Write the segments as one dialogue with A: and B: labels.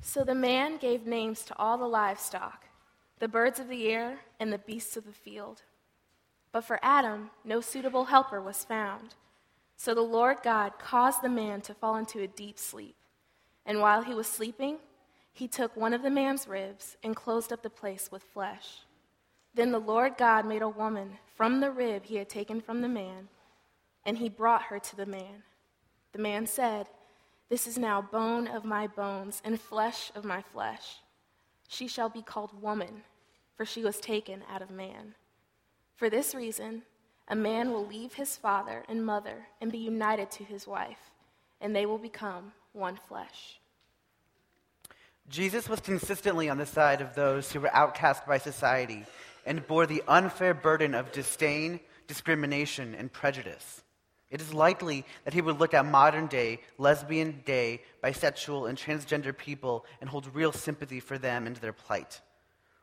A: So the man gave names to all the livestock, the birds of the air, and the beasts of the field. But for Adam, no suitable helper was found. So the Lord God caused the man to fall into a deep sleep. And while he was sleeping, he took one of the man's ribs and closed up the place with flesh. Then the Lord God made a woman from the rib he had taken from the man, and he brought her to the man. The man said, This is now bone of my bones and flesh of my flesh. She shall be called woman, for she was taken out of man. For this reason, a man will leave his father and mother and be united to his wife, and they will become one flesh.
B: Jesus was consistently on the side of those who were outcast by society and bore the unfair burden of disdain, discrimination, and prejudice. It is likely that he would look at modern day, lesbian, gay, bisexual, and transgender people and hold real sympathy for them and their plight.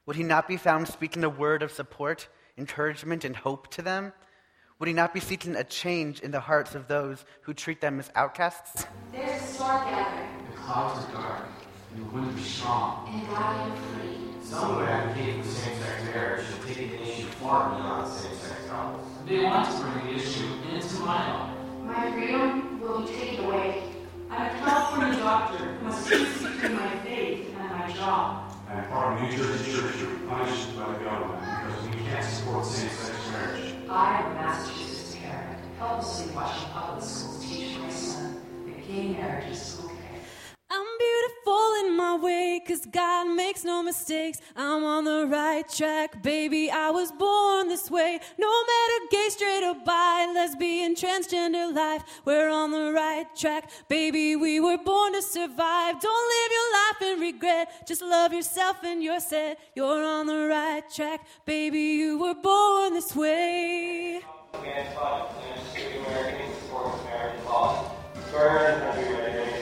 B: Would he not be found speaking a word of support, encouragement, and hope to them? Would he not be seeking a change in the hearts of those who treat them as outcasts?
C: There's a storm gathering.
D: The clouds are dark, and the wind is strong.
C: And I am free.
E: Some would advocate for same-sex marriage and take the issue far beyond same-sex couples.
D: They want to bring the issue into my life.
C: My freedom will be taken away.
F: I'm a California doctor who must choose between my faith and my job.
G: I'm part of New Jersey Church who are punished by the government because we can't support same-sex marriage.
F: I am a Massachusetts parent, helplessly watching public schools teach my son that gay marriage is
H: cause God makes no mistakes. I'm on the right track, baby. I was born this way. No matter gay, straight, or bi, lesbian, transgender life, we're on the right track, baby. We were born to survive. Don't live your life in regret. Just love yourself and you're set. You're on the right track, baby. You were born this way.
E: Burn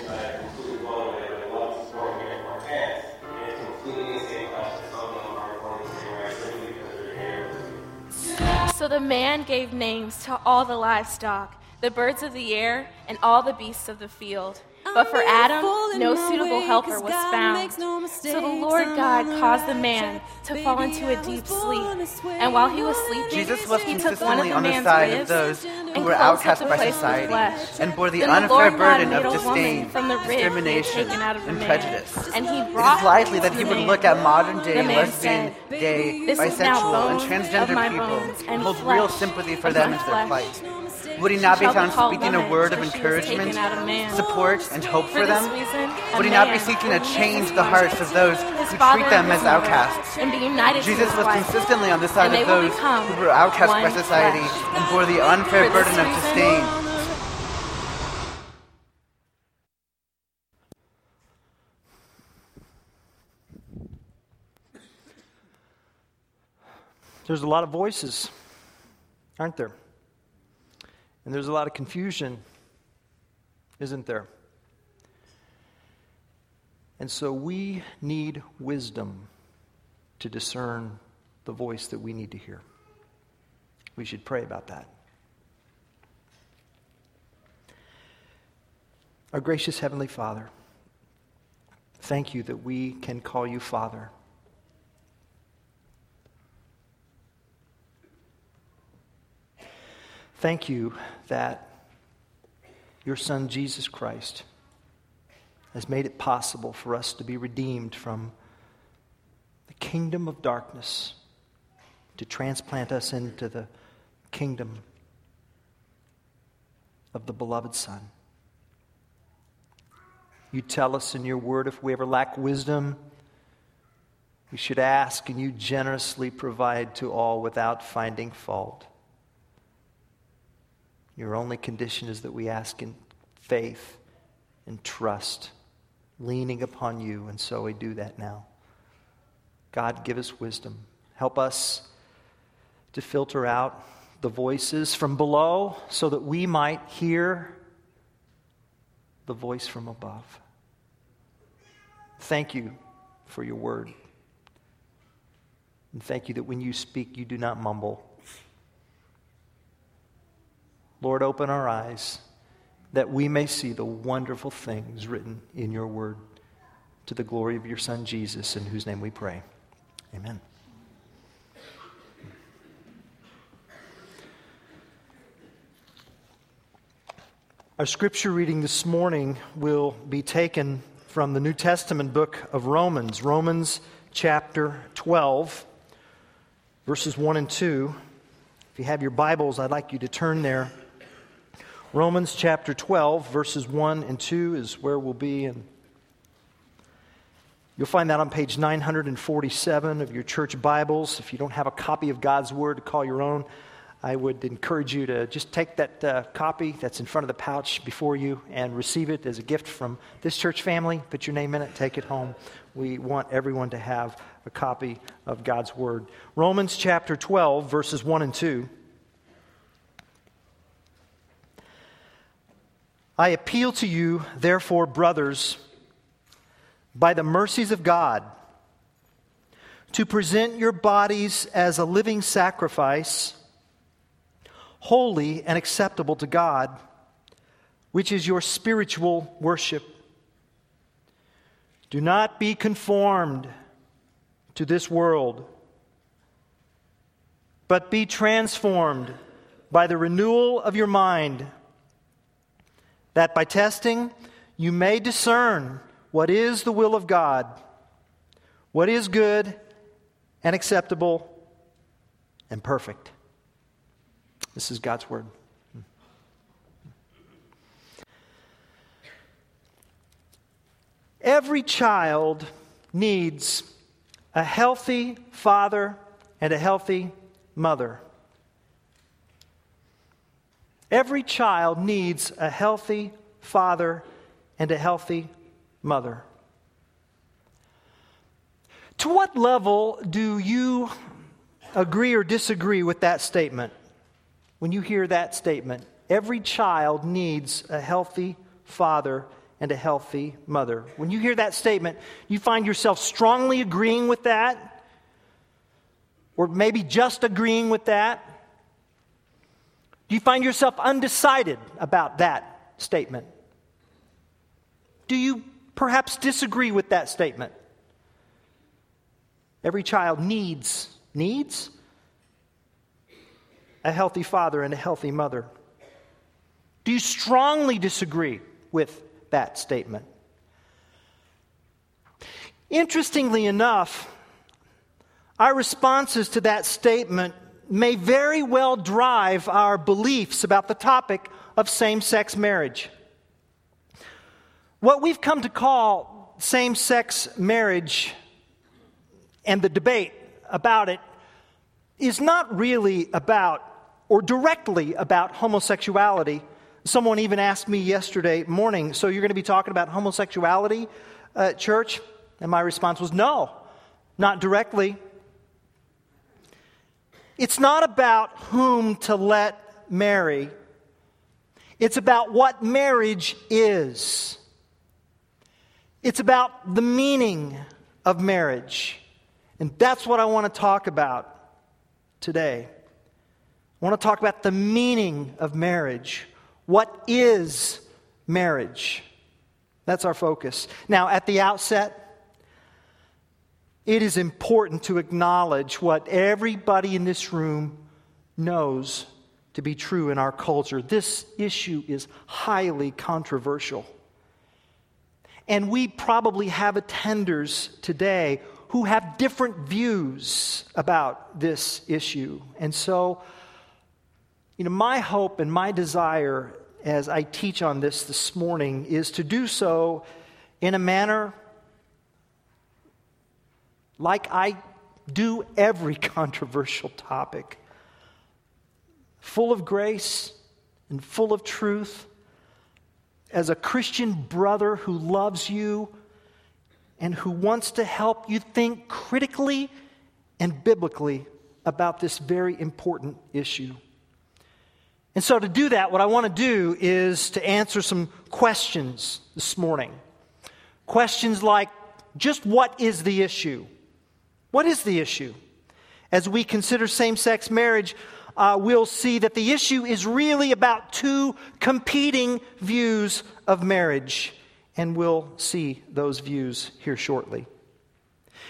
A: So the man gave names to all the livestock, the birds of the air, and all the beasts of the field. But for Adam, no suitable helper was found. So the Lord God caused the man to fall into a deep sleep. And while he was sleeping,
B: Jesus was
A: he took one of
B: consistently
A: the
B: on the
A: man's
B: side of those who were outcast by society and bore the
A: Then
B: unfair
A: Lord God
B: burden of disdain,
A: from the rib he had
B: discrimination,
A: taken out of the
B: and prejudice.
A: And he brought
B: is likely that
A: to
B: he would look at modern day lesbian, gay,
A: This is now
B: bisexual, and transgender people and
A: and
B: hold real sympathy for them
A: my
B: and their plight. Would he not be found speaking a word of
A: for she was
B: encouragement,
A: taken out of man.
B: support, and hope
A: For
B: for them?
A: reason,
B: Would he not be seeking to change the hearts of those who treat them as outcasts?
A: And be united
B: Jesus was consistently on the side of those who were outcast by society
A: flesh.
B: and bore the unfair burden
A: this
B: of disdain.
I: There's a lot of voices, aren't there? And there's a lot of confusion, isn't there? And so we need wisdom to discern the voice that we need to hear. We should pray about that. Our gracious Heavenly Father, thank you that we can call you Father. Thank you that your Son, Jesus Christ, has made it possible for us to be redeemed from the kingdom of darkness, to transplant us into the kingdom of the beloved Son. You tell us in your word if we ever lack wisdom, we should ask, and you generously provide to all without finding fault. Your only condition is that we ask in faith and trust, leaning upon you, and so we do that now. God, give us wisdom. Help us to filter out the voices from below so that we might hear the voice from above. Thank you for your word. And thank you that when you speak, you do not mumble. Lord, open our eyes that we may see the wonderful things written in your word. to the glory of your Son, Jesus, in whose name we pray. Amen. Our scripture reading this morning will be taken from the New Testament book of Romans, Romans chapter 12, verses 1 and 2. If you have your Bibles, I'd like you to turn there. Romans chapter 12, verses 1 and 2 is where we'll be. And you'll find that on page 947 of your church Bibles. If you don't have a copy of God's Word to call your own, I would encourage you to just take that uh, copy that's in front of the pouch before you and receive it as a gift from this church family. Put your name in it, take it home. We want everyone to have a copy of God's Word. Romans chapter 12, verses 1 and 2. I appeal to you, therefore, brothers, by the mercies of God, to present your bodies as a living sacrifice holy and acceptable to God, which is your spiritual worship. Do not be conformed to this world, but be transformed by the renewal of your mind, that by testing you may discern what is the will of God, what is good and acceptable and perfect. This is God's word. Every child needs a healthy father and a healthy mother. Every child needs a healthy father and a healthy mother. To what level do you agree or disagree with that statement? when you hear that statement. Every child needs a healthy father and a healthy mother. When you hear that statement, you find yourself strongly agreeing with that, or maybe just agreeing with that. Do you find yourself undecided about that statement? Do you perhaps disagree with that statement? Every child needs, needs a healthy father and a healthy mother? Do you strongly disagree with that statement? Interestingly enough, our responses to that statement may very well drive our beliefs about the topic of same sex marriage. What we've come to call same sex marriage and the debate about it is not really about or directly about homosexuality. Someone even asked me yesterday morning, So you're going to be talking about homosexuality, uh, church? And my response was, No, not directly. It's not about whom to let marry, it's about what marriage is. It's about the meaning of marriage. And that's what I want to talk about today. I want to talk about the meaning of marriage. What is marriage? That's our focus. Now, at the outset, it is important to acknowledge what everybody in this room knows to be true in our culture. This issue is highly controversial. And we probably have attenders today who have different views about this issue. And so you know, my hope and my desire as I teach on this this morning is to do so in a manner like I do every controversial topic, full of grace and full of truth. As a Christian brother who loves you and who wants to help you think critically and biblically about this very important issue. And so, to do that, what I want to do is to answer some questions this morning. Questions like just what is the issue? What is the issue? As we consider same sex marriage, uh, we'll see that the issue is really about two competing views of marriage. And we'll see those views here shortly.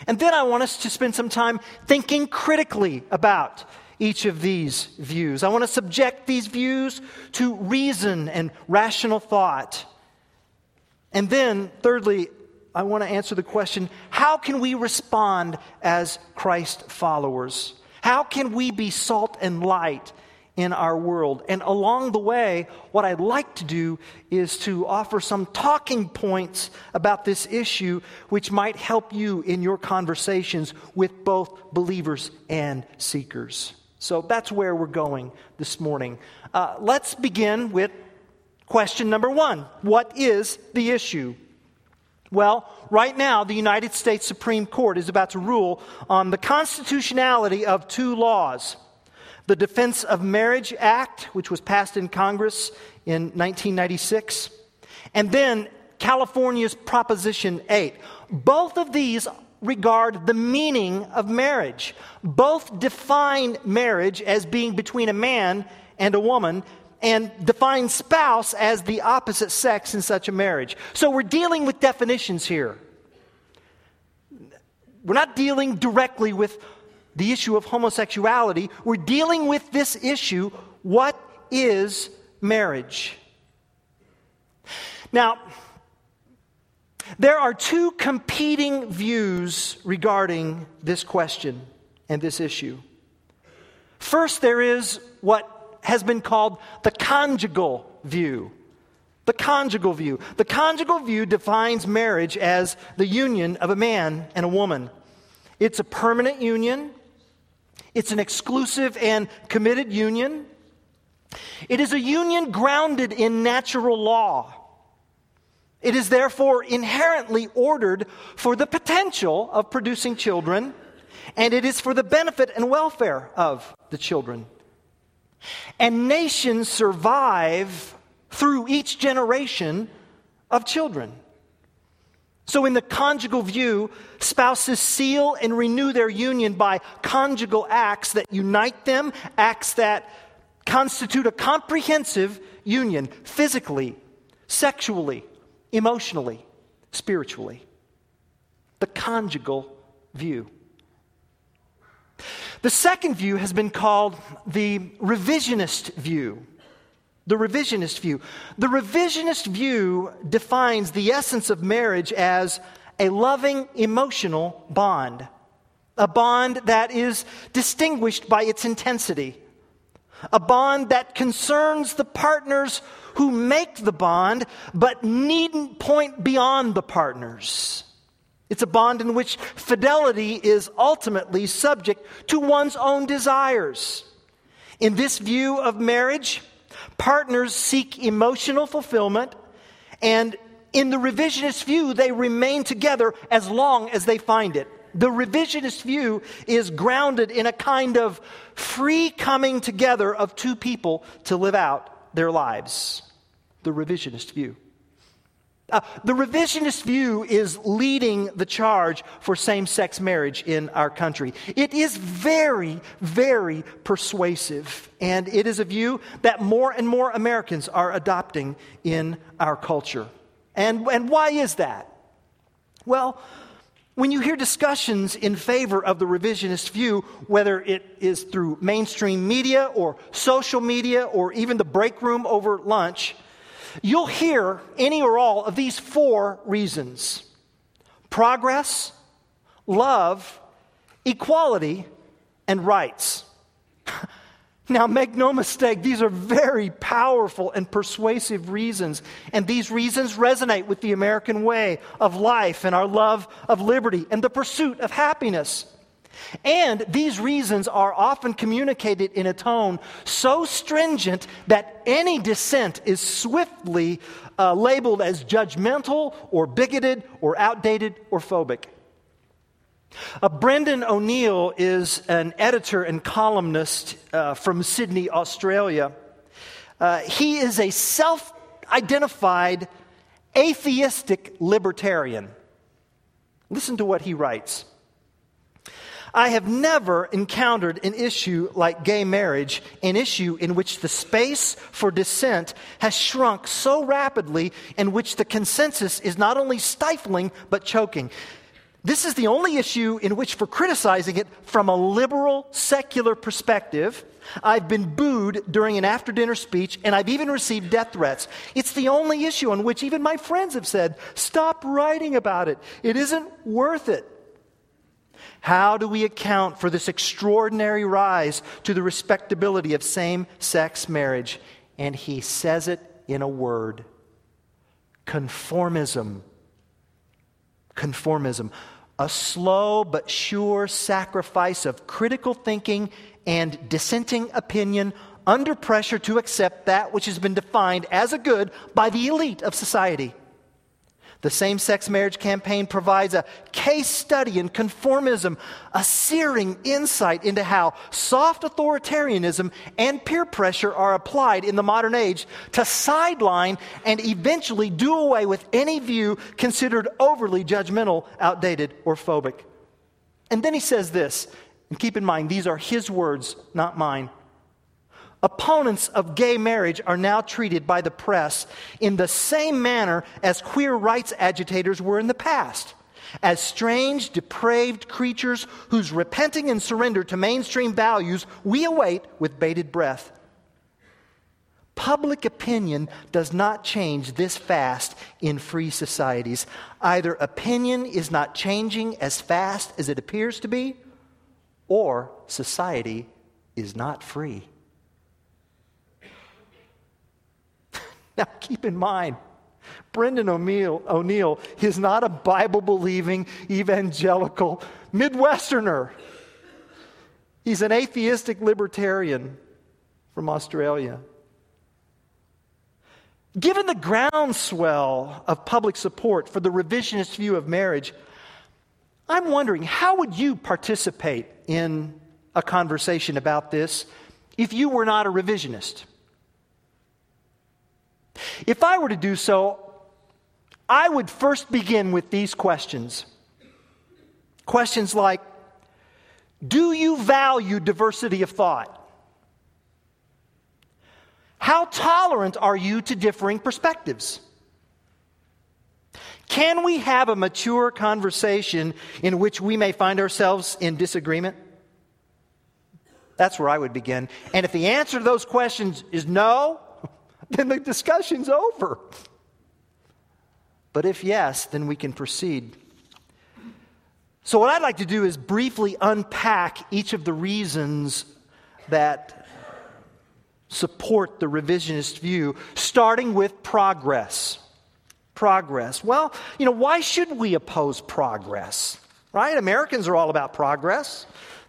I: And then I want us to spend some time thinking critically about each of these views. I want to subject these views to reason and rational thought. And then, thirdly, I want to answer the question how can we respond as Christ followers? How can we be salt and light in our world? And along the way, what I'd like to do is to offer some talking points about this issue, which might help you in your conversations with both believers and seekers. So that's where we're going this morning. Uh, let's begin with question number one What is the issue? Well, right now, the United States Supreme Court is about to rule on the constitutionality of two laws the Defense of Marriage Act, which was passed in Congress in 1996, and then California's Proposition 8. Both of these regard the meaning of marriage. Both define marriage as being between a man and a woman and define spouse as the opposite sex in such a marriage. So we're dealing with definitions here. We're not dealing directly with the issue of homosexuality. We're dealing with this issue what is marriage? Now, there are two competing views regarding this question and this issue. First, there is what has been called the conjugal view. The conjugal view. The conjugal view defines marriage as the union of a man and a woman. It's a permanent union, it's an exclusive and committed union. It is a union grounded in natural law. It is therefore inherently ordered for the potential of producing children, and it is for the benefit and welfare of the children. And nations survive through each generation of children. So, in the conjugal view, spouses seal and renew their union by conjugal acts that unite them, acts that constitute a comprehensive union physically, sexually, emotionally, spiritually. The conjugal view. The second view has been called the revisionist view. The revisionist view. The revisionist view defines the essence of marriage as a loving emotional bond, a bond that is distinguished by its intensity, a bond that concerns the partners who make the bond but needn't point beyond the partners. It's a bond in which fidelity is ultimately subject to one's own desires. In this view of marriage, partners seek emotional fulfillment, and in the revisionist view, they remain together as long as they find it. The revisionist view is grounded in a kind of free coming together of two people to live out their lives. The revisionist view. Uh, the revisionist view is leading the charge for same sex marriage in our country. It is very, very persuasive, and it is a view that more and more Americans are adopting in our culture. And, and why is that? Well, when you hear discussions in favor of the revisionist view, whether it is through mainstream media or social media or even the break room over lunch, you'll hear any or all of these four reasons progress, love, equality, and rights. Now, make no mistake, these are very powerful and persuasive reasons. And these reasons resonate with the American way of life and our love of liberty and the pursuit of happiness. And these reasons are often communicated in a tone so stringent that any dissent is swiftly uh, labeled as judgmental or bigoted or outdated or phobic. Uh, Brendan O'Neill is an editor and columnist uh, from Sydney, Australia. Uh, he is a self identified atheistic libertarian. Listen to what he writes. I have never encountered an issue like gay marriage, an issue in which the space for dissent has shrunk so rapidly, in which the consensus is not only stifling but choking. This is the only issue in which, for criticizing it from a liberal, secular perspective, I've been booed during an after dinner speech, and I've even received death threats. It's the only issue on which even my friends have said, Stop writing about it. It isn't worth it. How do we account for this extraordinary rise to the respectability of same sex marriage? And he says it in a word conformism. Conformism a slow but sure sacrifice of critical thinking and dissenting opinion under pressure to accept that which has been defined as a good by the elite of society. The same sex marriage campaign provides a case study in conformism, a searing insight into how soft authoritarianism and peer pressure are applied in the modern age to sideline and eventually do away with any view considered overly judgmental, outdated, or phobic. And then he says this, and keep in mind, these are his words, not mine. Opponents of gay marriage are now treated by the press in the same manner as queer rights agitators were in the past as strange, depraved creatures whose repenting and surrender to mainstream values we await with bated breath. Public opinion does not change this fast in free societies. Either opinion is not changing as fast as it appears to be, or society is not free. Now, keep in mind, Brendan O'Neill, O'Neill is not a Bible believing evangelical Midwesterner. He's an atheistic libertarian from Australia. Given the groundswell of public support for the revisionist view of marriage, I'm wondering how would you participate in a conversation about this if you were not a revisionist? If I were to do so, I would first begin with these questions. Questions like Do you value diversity of thought? How tolerant are you to differing perspectives? Can we have a mature conversation in which we may find ourselves in disagreement? That's where I would begin. And if the answer to those questions is no, then the discussion's over. But if yes, then we can proceed. So, what I'd like to do is briefly unpack each of the reasons that support the revisionist view, starting with progress. Progress. Well, you know, why should we oppose progress? Right? Americans are all about progress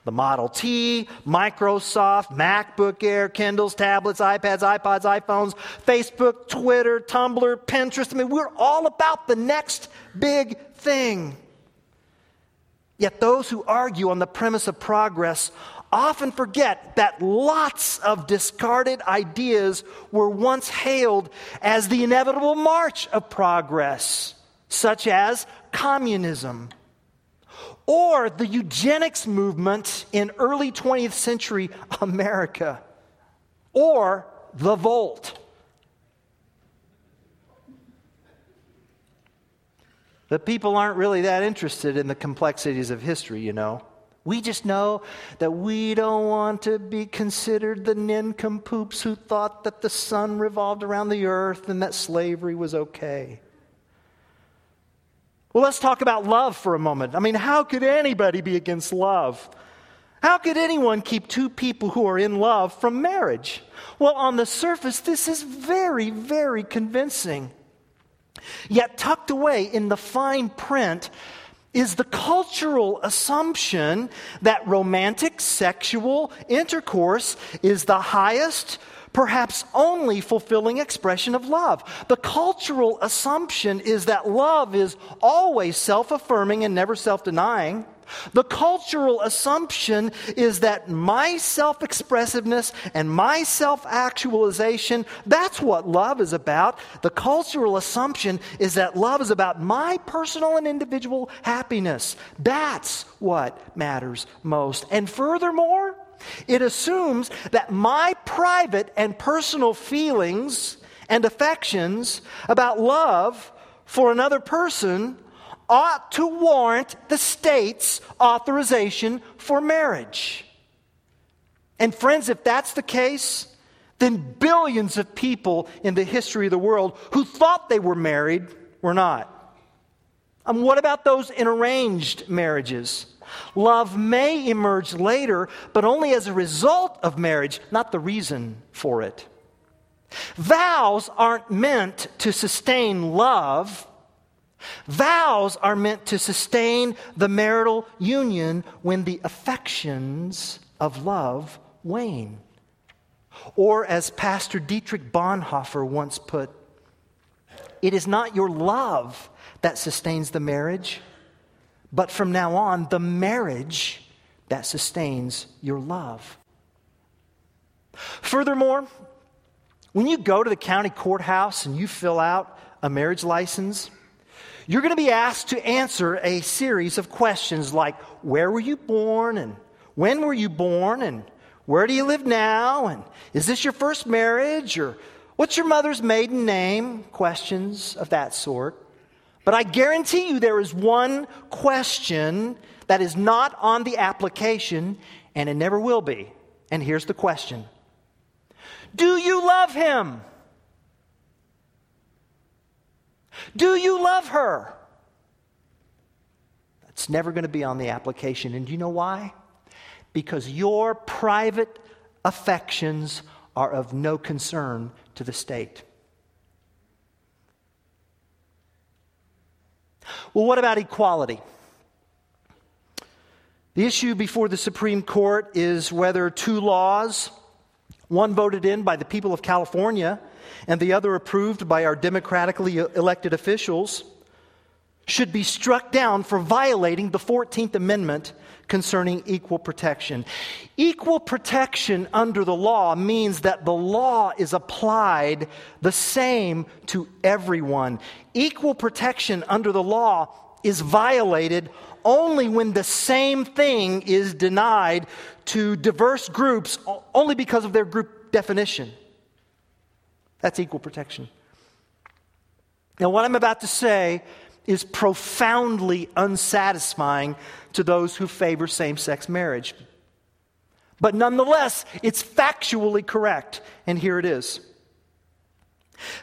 I: the Model T, Microsoft, MacBook Air, Kindles, tablets, iPads, iPods, iPhones, Facebook, Twitter, Tumblr, Pinterest. I mean, we're all about the next big thing. Yet those who argue on the premise of progress often forget that lots of discarded ideas were once hailed as the inevitable march of progress, such as communism or the eugenics movement in early 20th century America, or the Volt. The people aren't really that interested in the complexities of history, you know. We just know that we don't want to be considered the nincompoops who thought that the sun revolved around the earth and that slavery was okay. Well, let's talk about love for a moment. I mean, how could anybody be against love? How could anyone keep two people who are in love from marriage? Well, on the surface, this is very, very convincing. Yet, tucked away in the fine print is the cultural assumption that romantic sexual intercourse is the highest, perhaps only fulfilling expression of love. The cultural assumption is that love is always self affirming and never self denying. The cultural assumption is that my self expressiveness and my self actualization, that's what love is about. The cultural assumption is that love is about my personal and individual happiness. That's what matters most. And furthermore, it assumes that my private and personal feelings and affections about love for another person ought to warrant the state's authorization for marriage. And, friends, if that's the case, then billions of people in the history of the world who thought they were married were not. And um, what about those in arranged marriages? Love may emerge later, but only as a result of marriage, not the reason for it. Vows aren't meant to sustain love. Vows are meant to sustain the marital union when the affections of love wane. Or, as Pastor Dietrich Bonhoeffer once put, it is not your love that sustains the marriage, but from now on, the marriage that sustains your love. Furthermore, when you go to the county courthouse and you fill out a marriage license, you're going to be asked to answer a series of questions like where were you born and when were you born and where do you live now and is this your first marriage or what's your mother's maiden name? Questions of that sort. But I guarantee you there is one question that is not on the application and it never will be. And here's the question Do you love him? Do you love her? That's never going to be on the application. And do you know why? Because your private affections are of no concern to the state. Well, what about equality? The issue before the Supreme Court is whether two laws, one voted in by the people of California and the other approved by our democratically elected officials, should be struck down for violating the 14th Amendment concerning equal protection. Equal protection under the law means that the law is applied the same to everyone. Equal protection under the law is violated only when the same thing is denied to diverse groups only because of their group definition. That's equal protection. Now, what I'm about to say is profoundly unsatisfying to those who favor same sex marriage. But nonetheless, it's factually correct, and here it is.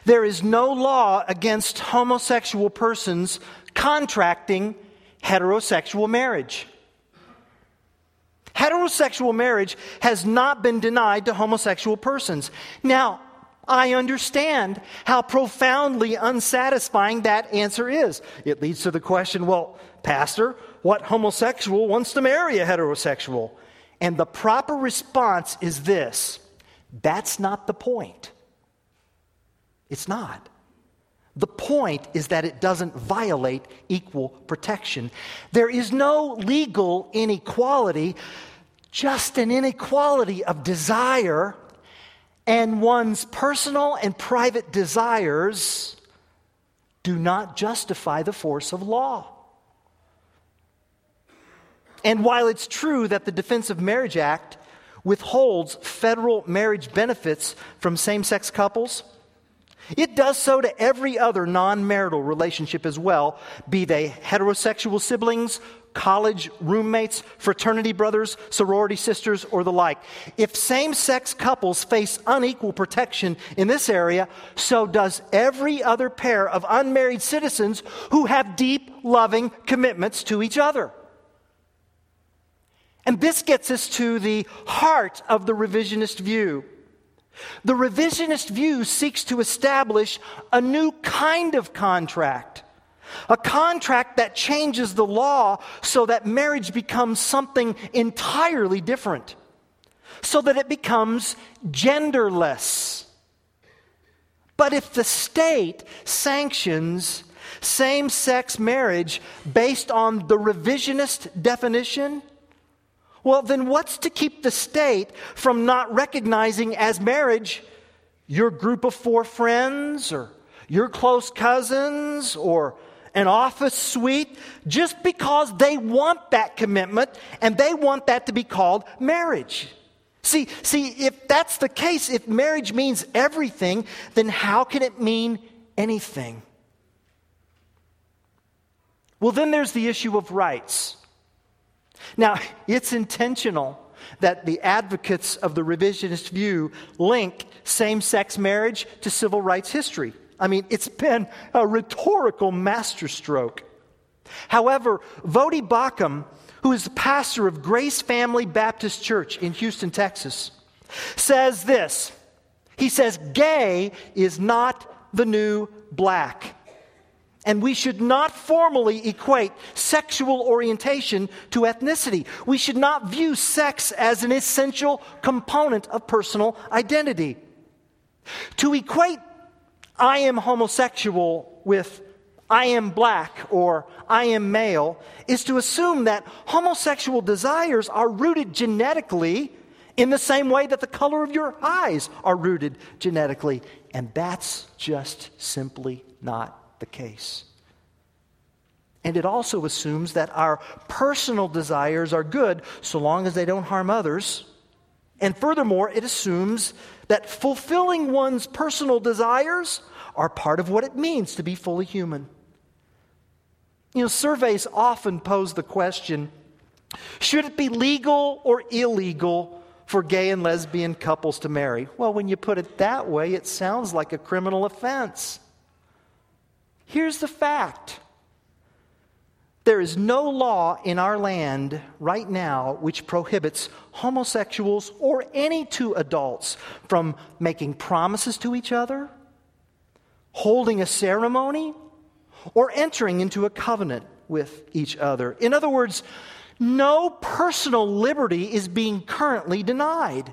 I: There is no law against homosexual persons contracting heterosexual marriage. Heterosexual marriage has not been denied to homosexual persons. Now, I understand how profoundly unsatisfying that answer is. It leads to the question well, Pastor, what homosexual wants to marry a heterosexual? And the proper response is this that's not the point. It's not. The point is that it doesn't violate equal protection. There is no legal inequality, just an inequality of desire and one's personal and private desires do not justify the force of law. And while it's true that the Defense of Marriage Act withholds federal marriage benefits from same sex couples, it does so to every other non marital relationship as well, be they heterosexual siblings, college roommates, fraternity brothers, sorority sisters, or the like. If same sex couples face unequal protection in this area, so does every other pair of unmarried citizens who have deep, loving commitments to each other. And this gets us to the heart of the revisionist view. The revisionist view seeks to establish a new kind of contract a contract that changes the law so that marriage becomes something entirely different, so that it becomes genderless. But if the state sanctions same sex marriage based on the revisionist definition, well, then what's to keep the state from not recognizing as marriage your group of four friends or your close cousins or an office suite just because they want that commitment and they want that to be called marriage? See, see, if that's the case, if marriage means everything, then how can it mean anything? Well, then there's the issue of rights. Now, it's intentional that the advocates of the revisionist view link same sex marriage to civil rights history. I mean, it's been a rhetorical masterstroke. However, Voddie Baucham, who is the pastor of Grace Family Baptist Church in Houston, Texas, says this. He says, Gay is not the new black. And we should not formally equate sexual orientation to ethnicity. We should not view sex as an essential component of personal identity. To equate I am homosexual with I am black or I am male is to assume that homosexual desires are rooted genetically in the same way that the color of your eyes are rooted genetically. And that's just simply not the case. And it also assumes that our personal desires are good so long as they don't harm others. And furthermore, it assumes that fulfilling one's personal desires are part of what it means to be fully human. You know, surveys often pose the question should it be legal or illegal for gay and lesbian couples to marry? Well, when you put it that way, it sounds like a criminal offense. Here's the fact there is no law in our land right now which prohibits homosexuals or any two adults from making promises to each other, holding a ceremony, or entering into a covenant with each other. In other words, no personal liberty is being currently denied.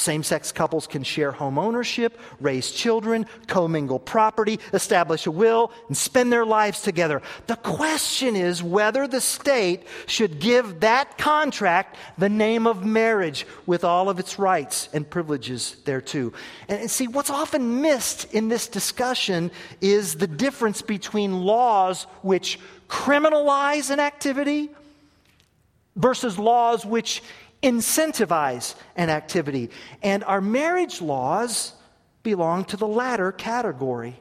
I: Same sex couples can share home ownership, raise children, commingle property, establish a will, and spend their lives together. The question is whether the state should give that contract the name of marriage with all of its rights and privileges thereto. And see, what's often missed in this discussion is the difference between laws which criminalize an activity versus laws which incentivize an activity. And our marriage laws belong to the latter category.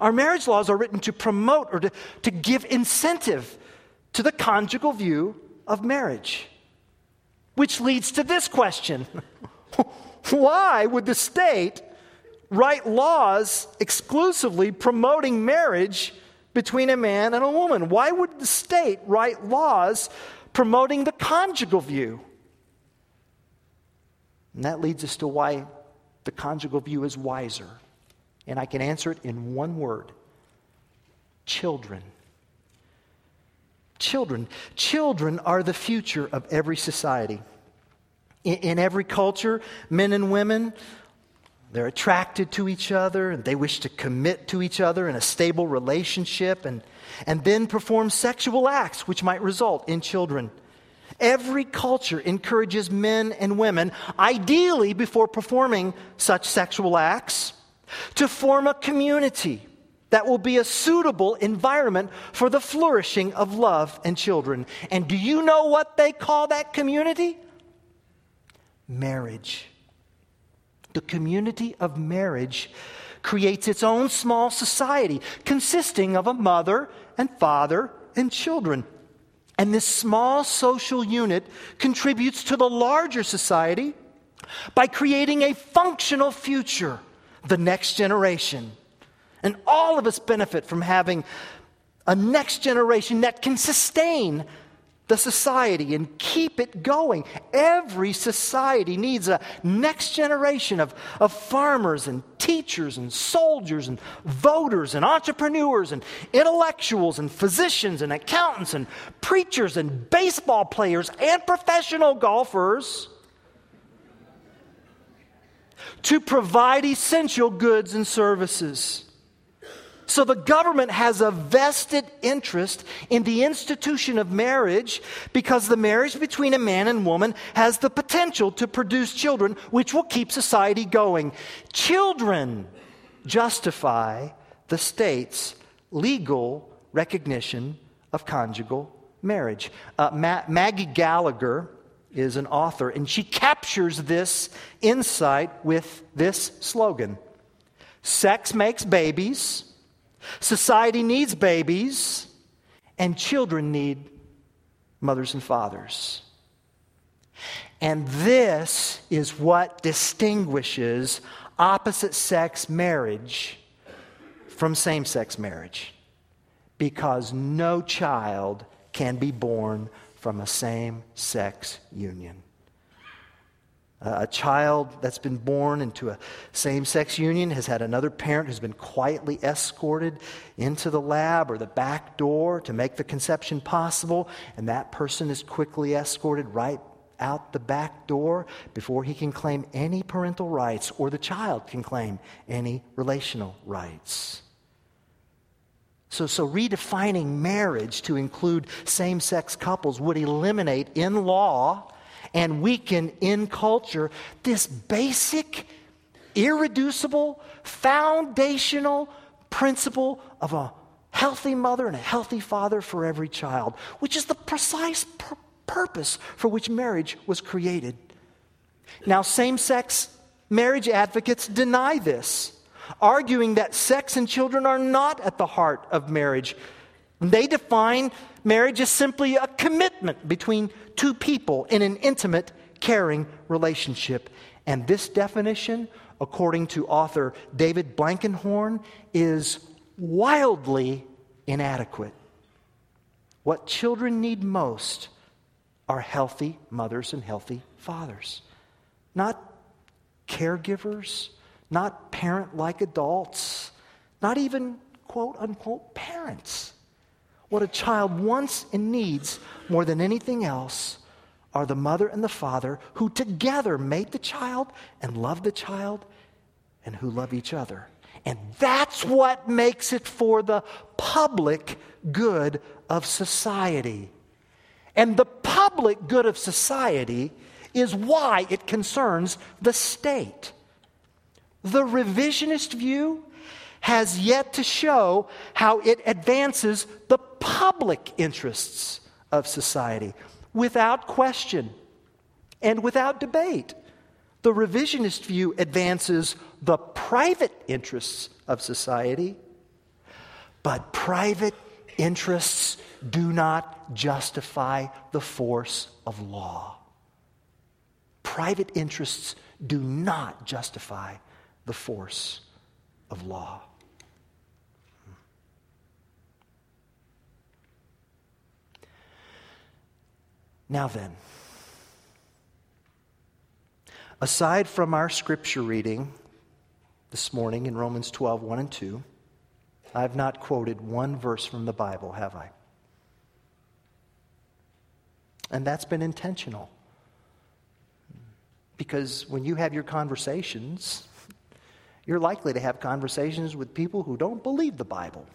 I: Our marriage laws are written to promote or to, to give incentive to the conjugal view of marriage. Which leads to this question Why would the state write laws exclusively promoting marriage between a man and a woman? Why would the state write laws promoting the conjugal view? And that leads us to why the conjugal view is wiser. And I can answer it in one word children. Children. Children are the future of every society. In, in, every culture, men and women, they're attracted to each other and they wish to commit to each other in a stable relationship and, and then perform sexual acts which might result in children. Every culture encourages men and women, ideally before performing such sexual acts, to form a community that will be a suitable environment for the flourishing of love and children. And do you know what they call that community? Marriage. The community of marriage creates its own small society consisting of a mother and father and children. And this small social unit contributes to the larger society by creating a functional future, the next generation. And all of us benefit from having a next generation that can sustain the society and keep it going. Every society needs a next generation of, of farmers and teachers and soldiers and voters and entrepreneurs and intellectuals and physicians and accountants and preachers and baseball players and professional golfers to provide essential goods and services. So the government has a vested interest in the institution of marriage because the marriage between a man and woman has the potential to produce children, which will keep society going. Children justify the state's legal recognition of conjugal marriage. Uh, Ma- Maggie Gallagher is an author, and she captures this insight with this slogan Sex makes babies, society needs babies, and children need mothers and fathers. And this is what distinguishes opposite sex marriage from same sex marriage. Because no child can be born from a same sex union. A child that's been born into a same sex union has had another parent who's been quietly escorted into the lab or the back door to make the conception possible, and that person is quickly escorted right out the back door before he can claim any parental rights or the child can claim any relational rights. So, so redefining marriage to include same sex couples would eliminate in law and weaken in culture this basic, irreducible, foundational principle of a healthy mother and a healthy father for every child, which is the precise pur- purpose for which marriage was created. Now, same sex marriage advocates deny this arguing that sex and children are not at the heart of marriage. They define marriage as simply a commitment between two people in an intimate, caring relationship. And this definition, according to author David Blankenhorn, is wildly inadequate. What children need most are healthy mothers and healthy fathers, not caregivers not parent like adults, not even quote unquote parents. What a child wants and needs more than anything else are the mother and the father who together made the child and love the child and who love each other. And that's what makes it for the public good of society. And the public good of society is why it concerns the state. The revisionist view has yet to show how it advances the public interests of society without question and without debate. The revisionist view advances the private interests of society, but private interests do not justify the force of law. Private interests do not justify the force of law. Now then, aside from our scripture reading this morning in Romans 12, 1 and 2, I've not quoted one verse from the Bible, have I? And that's been intentional. Because when you have your conversations, you're likely to have conversations with people who don't believe the Bible.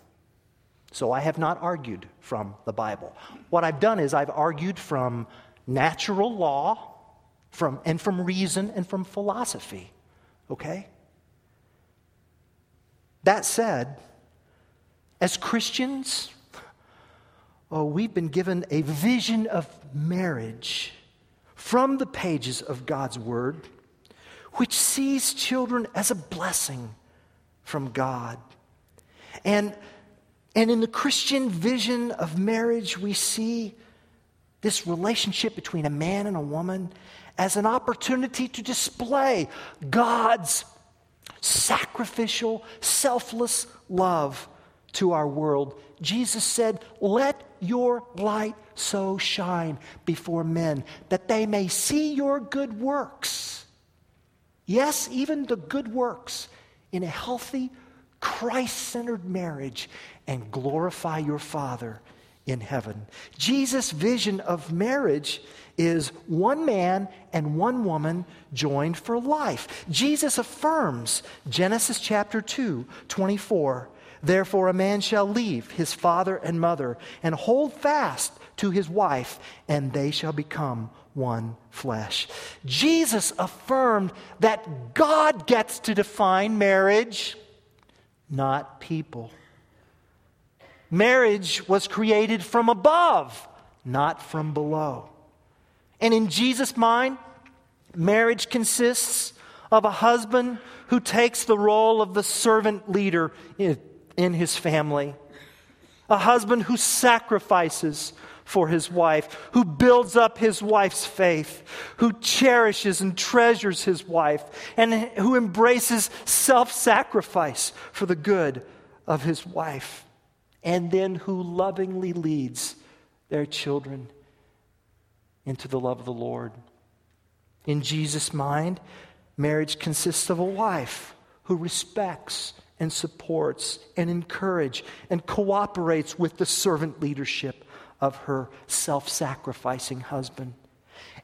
I: So I have not argued from the Bible. What I've done is I've argued from natural law from, and from reason and from philosophy. Okay? That said, as Christians, oh, we've been given a vision of marriage from the pages of God's Word which sees children as a blessing from God. And, and in the Christian vision of marriage, we see this relationship between a man and a woman as an opportunity to display God's sacrificial, selfless love to our world. Jesus said, Let your light so shine before men that they may see your good works Yes, even the good works in a healthy, Christ centered marriage and glorify your Father in heaven. Jesus' vision of marriage is one man and one woman joined for life. Jesus affirms Genesis chapter 2, 24. Therefore, a man shall leave his father and mother and hold fast to his wife, and they shall become one flesh. Jesus affirmed that God gets to define marriage, not people. Marriage was created from above, not from below. And in Jesus' mind, marriage consists of a husband who takes the role of the servant leader in, his family, a husband who sacrifices for his wife, who builds up his wife's faith, who cherishes and treasures his wife, and who embraces self sacrifice for the good of his wife, and then who lovingly leads their children into the love of the Lord. In Jesus' mind, marriage consists of a wife who respects and supports and encourages and cooperates with the servant leadership of her self sacrificing husband.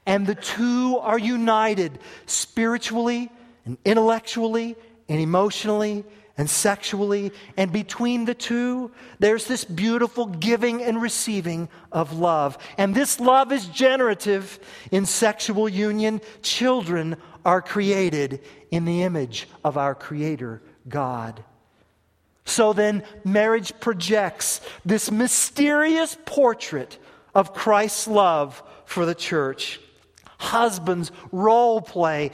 I: And the two are united spiritually and intellectually and emotionally and sexually. And between the two, there's this beautiful giving and receiving of love. And this love is generative in sexual union. Children are created in the image of our Creator, God. So then, marriage projects this mysterious portrait of Christ's love for the church. Husbands role play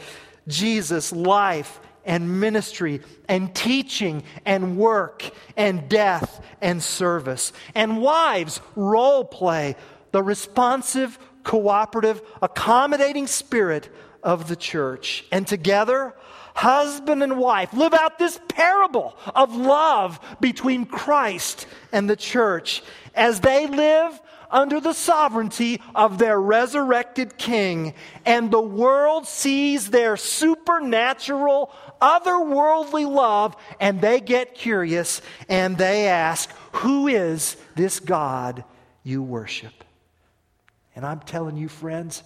I: Jesus' life and ministry and teaching and work and death and service. And wives role play the responsive, cooperative, accommodating spirit of the church. And together, husband and wife live out this parable of love between Christ and the church as they live under the sovereignty of their resurrected king, and the world sees their supernatural, otherworldly love, and they get curious and they ask, Who is this God you worship? And I'm telling you, friends,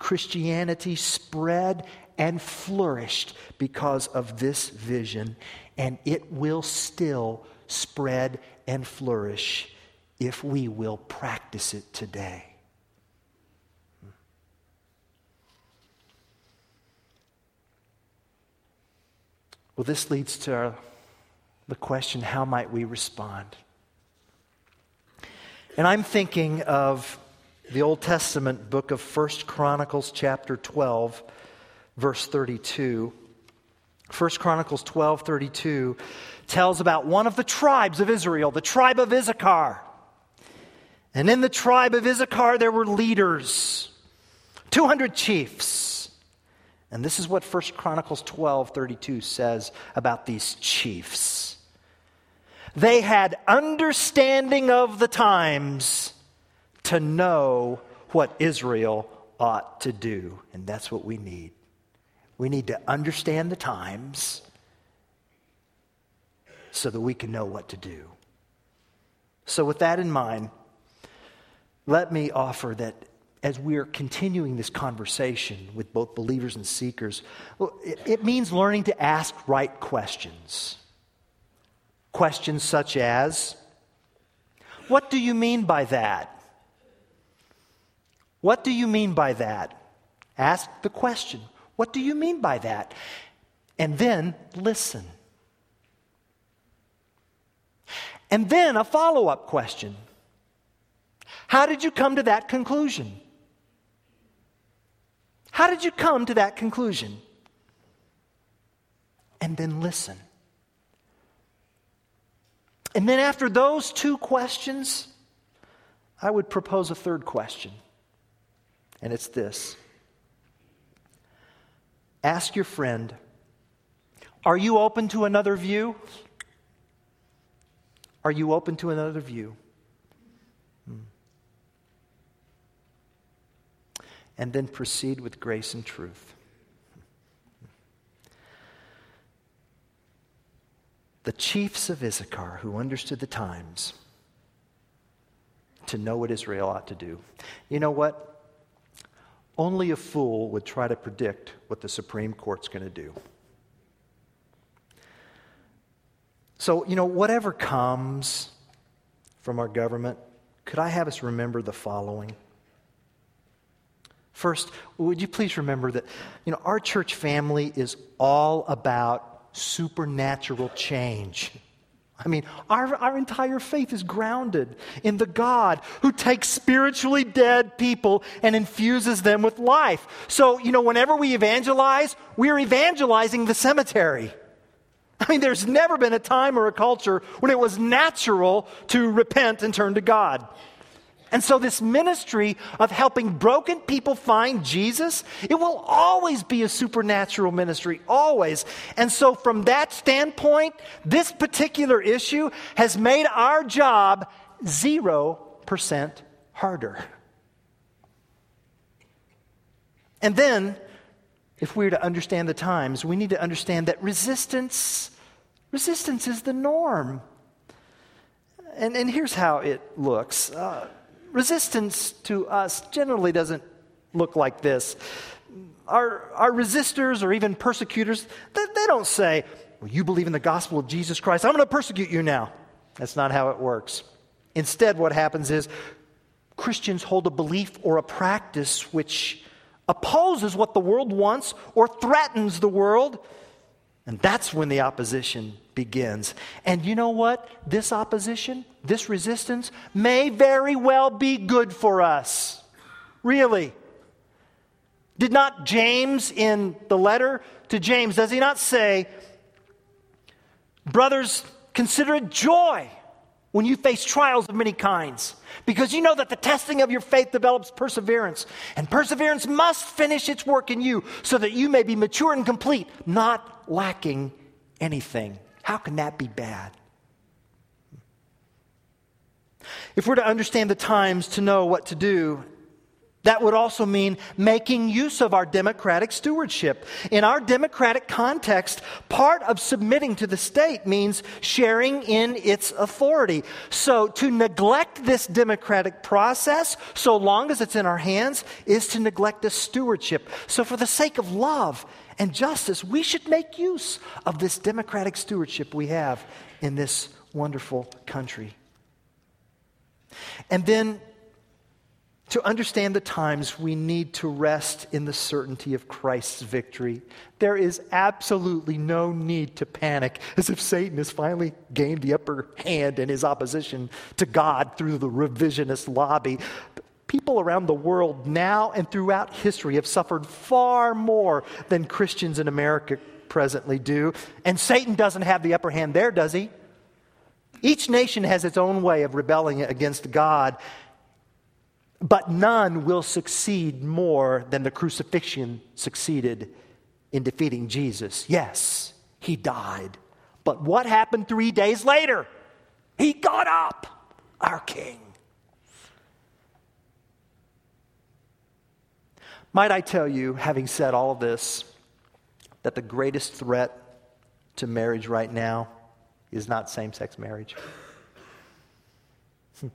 I: Christianity spread and flourished because of this vision, and it will still spread and flourish if we will practice it today. Well, this leads to our, the question how might we respond? And I'm thinking of the Old Testament book of First Chronicles, chapter 12 verse 32. 1 Chronicles 12 32 tells about one of the tribes of Israel, the tribe of Issachar. And in the tribe of Issachar, there were leaders, 200 chiefs. And this is what 1 Chronicles 12 32 says about these chiefs. They had understanding of the times to know what Israel ought to do. And that's what we need. We need to understand the times so that we can know what to do. So, with that in mind, let me offer that as we're continuing this conversation with both believers and seekers, it means learning to ask right questions. Questions such as, What do you mean by that? What do you mean by that? Ask the question. What do you mean by that? And then listen. And then a follow up question How did you come to that conclusion? How did you come to that conclusion? And then listen. And then, after those two questions, I would propose a third question. And it's this Ask your friend, Are you open to another view? Are you open to another view? Hmm. And then proceed with grace and truth. The chiefs of Issachar, who understood the times to know what Israel ought to do. You know what? Only a fool would try to predict what the Supreme Court's going to do. So, you know, whatever comes from our government, could I have us remember the following? First, would you please remember that, you know, our church family is all about supernatural change. I mean, our, our entire faith is grounded in the God who takes spiritually dead people and infuses them with life. So, you know, whenever we evangelize, we're evangelizing the cemetery. I mean, there's never been a time or a culture when it was natural to repent and turn to God. And so, this ministry of helping broken people find Jesus, it will always be a supernatural ministry, always. And so, from that standpoint, this particular issue has made our job 0% harder. And then, if we're to understand the times, we need to understand that resistance, resistance is the norm. And, and here's how it looks. Uh, resistance to us generally doesn't look like this. Our, our resistors or even persecutors, they, they don't say, well, You believe in the gospel of Jesus Christ, I'm going to persecute you now. That's not how it works. Instead, what happens is Christians hold a belief or a practice which opposes what the world wants or threatens the world. And that's when the opposition begins. And you know what? This opposition, this resistance, may very well be good for us. Really. Did not James, in the letter to James, does he not say, Brothers, consider it joy when you face trials of many kinds, because you know that the testing of your faith develops perseverance, and perseverance must finish its work in you, so that you may be mature and complete, not lacking anything. How can that be bad? If we're to understand the times to know what to do, that would also mean making use of our democratic stewardship. In our democratic context, part of submitting to the state means sharing in its authority. So to neglect this democratic process, so long as it's in our hands, is to neglect the stewardship. So for the sake of love and justice, we should make use of this democratic stewardship we have in this wonderful country. And then to understand the times, we need to rest in the certainty of Christ's victory. There is absolutely no need to panic as if Satan has finally gained the upper hand in his opposition to God through the revisionist lobby. People around the world now and throughout history have suffered far more than Christians in America presently do. And Satan doesn't have the upper hand there, does he? Each nation has its own way of rebelling against God. But none will succeed more than the crucifixion succeeded in defeating Jesus. Yes, he died. But what happened three days later? He got up, our King. Might I tell you, having said all of this, that the greatest threat to marriage right now is not same sex marriage? Hmm.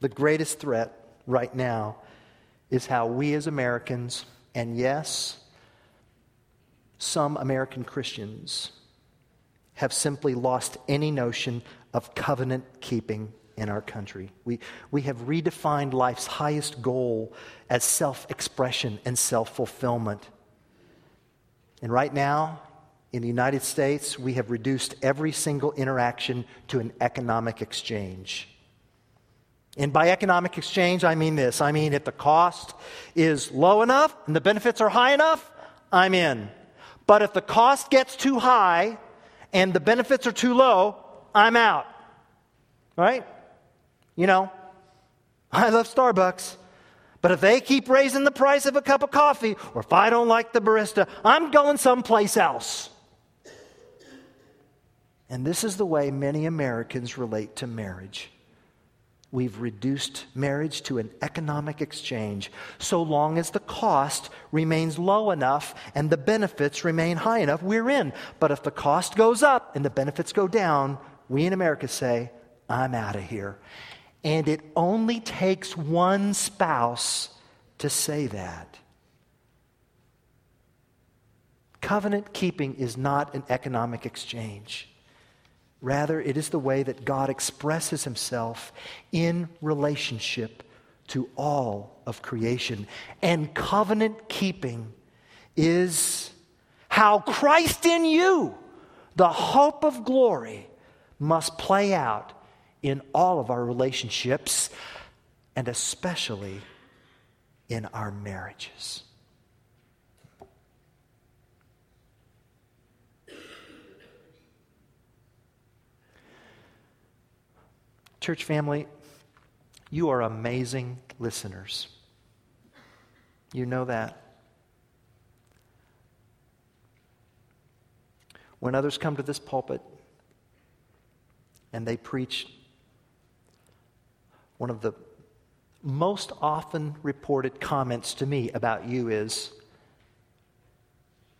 I: The greatest threat right now is how we as Americans, and yes, some American Christians, have simply lost any notion of covenant keeping in our country. We, we have redefined life's highest goal as self expression and self fulfillment. And right now, in the United States, we have reduced every single interaction to an economic exchange. And by economic exchange, I mean this I mean, if the cost is low enough and the benefits are high enough, I'm in. But if the cost gets too high and the benefits are too low, I'm out. Right? You know, I love Starbucks. But if they keep raising the price of a cup of coffee, or if I don't like the barista, I'm going someplace else. And this is the way many Americans relate to marriage. We've reduced marriage to an economic exchange so long as the cost remains low enough and the benefits remain high enough, we're in. But if the cost goes up and the benefits go down, we in America say, I'm out of here. And it only takes one spouse to say that. Covenant keeping is not an economic exchange. Rather, it is the way that God expresses himself in relationship to all of creation. And covenant keeping is how Christ in you, the hope of glory, must play out in all of our relationships and especially in our marriages. Church family, you are amazing listeners. You know that. When others come to this pulpit and they preach, one of the most often reported comments to me about you is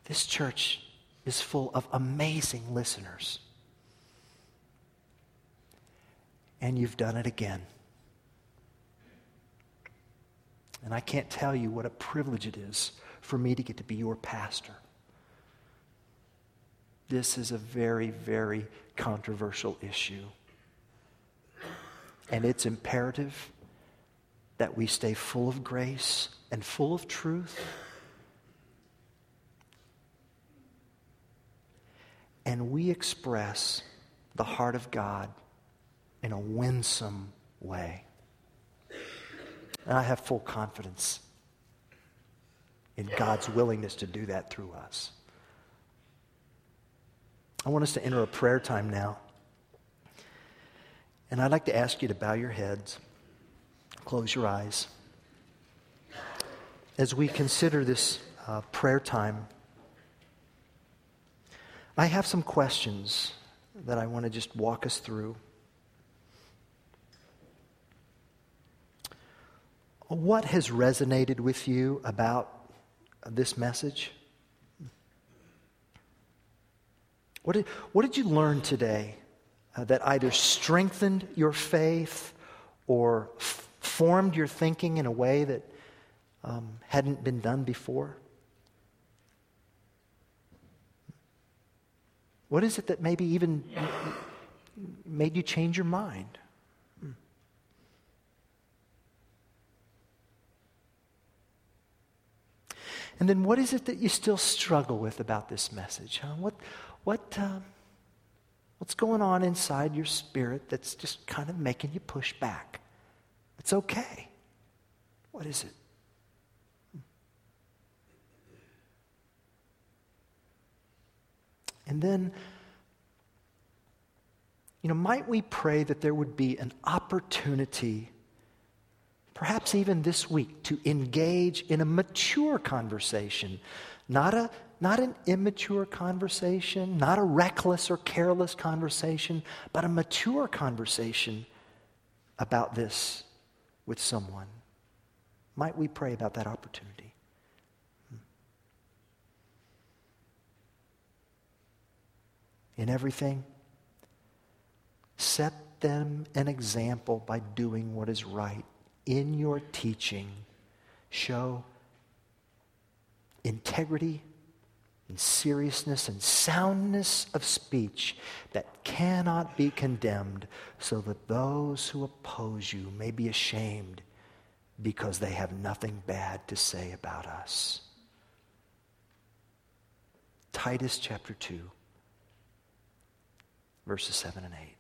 I: this church is full of amazing listeners. And you've done it again. And I can't tell you what a privilege it is for me to get to be your pastor. This is a very, very controversial issue. And it's imperative that we stay full of grace and full of truth. And we express the heart of God in a winsome way. And I have full confidence in God's willingness to do that through us. I want us to enter a prayer time now. And I'd like to ask you to bow your heads, close your eyes. As we consider this uh, prayer time, I have some questions that I want to just walk us through. What has resonated with you about this message? What did, what did you learn today uh, that either strengthened your faith or f- formed your thinking in a way that um, hadn't been done before? What is it that maybe even made you change your mind? And then what is it that you still struggle with about this message? Huh? What, what, um, what's going on inside your spirit that's just kind of making you push back? It's okay. What is it? And then, you know, might we pray that there would be an opportunity, perhaps even this week, to engage in a mature conversation, not a not an immature conversation, not a reckless or careless conversation, but a mature conversation about this with someone. Might we pray about that opportunity? Hmm. In everything, set them an example by doing what is right. In your teaching, show integrity and seriousness and soundness of speech that cannot be condemned, so that those who oppose you may be ashamed because they have nothing bad to say about us. Titus chapter 2, verses 7 and 8.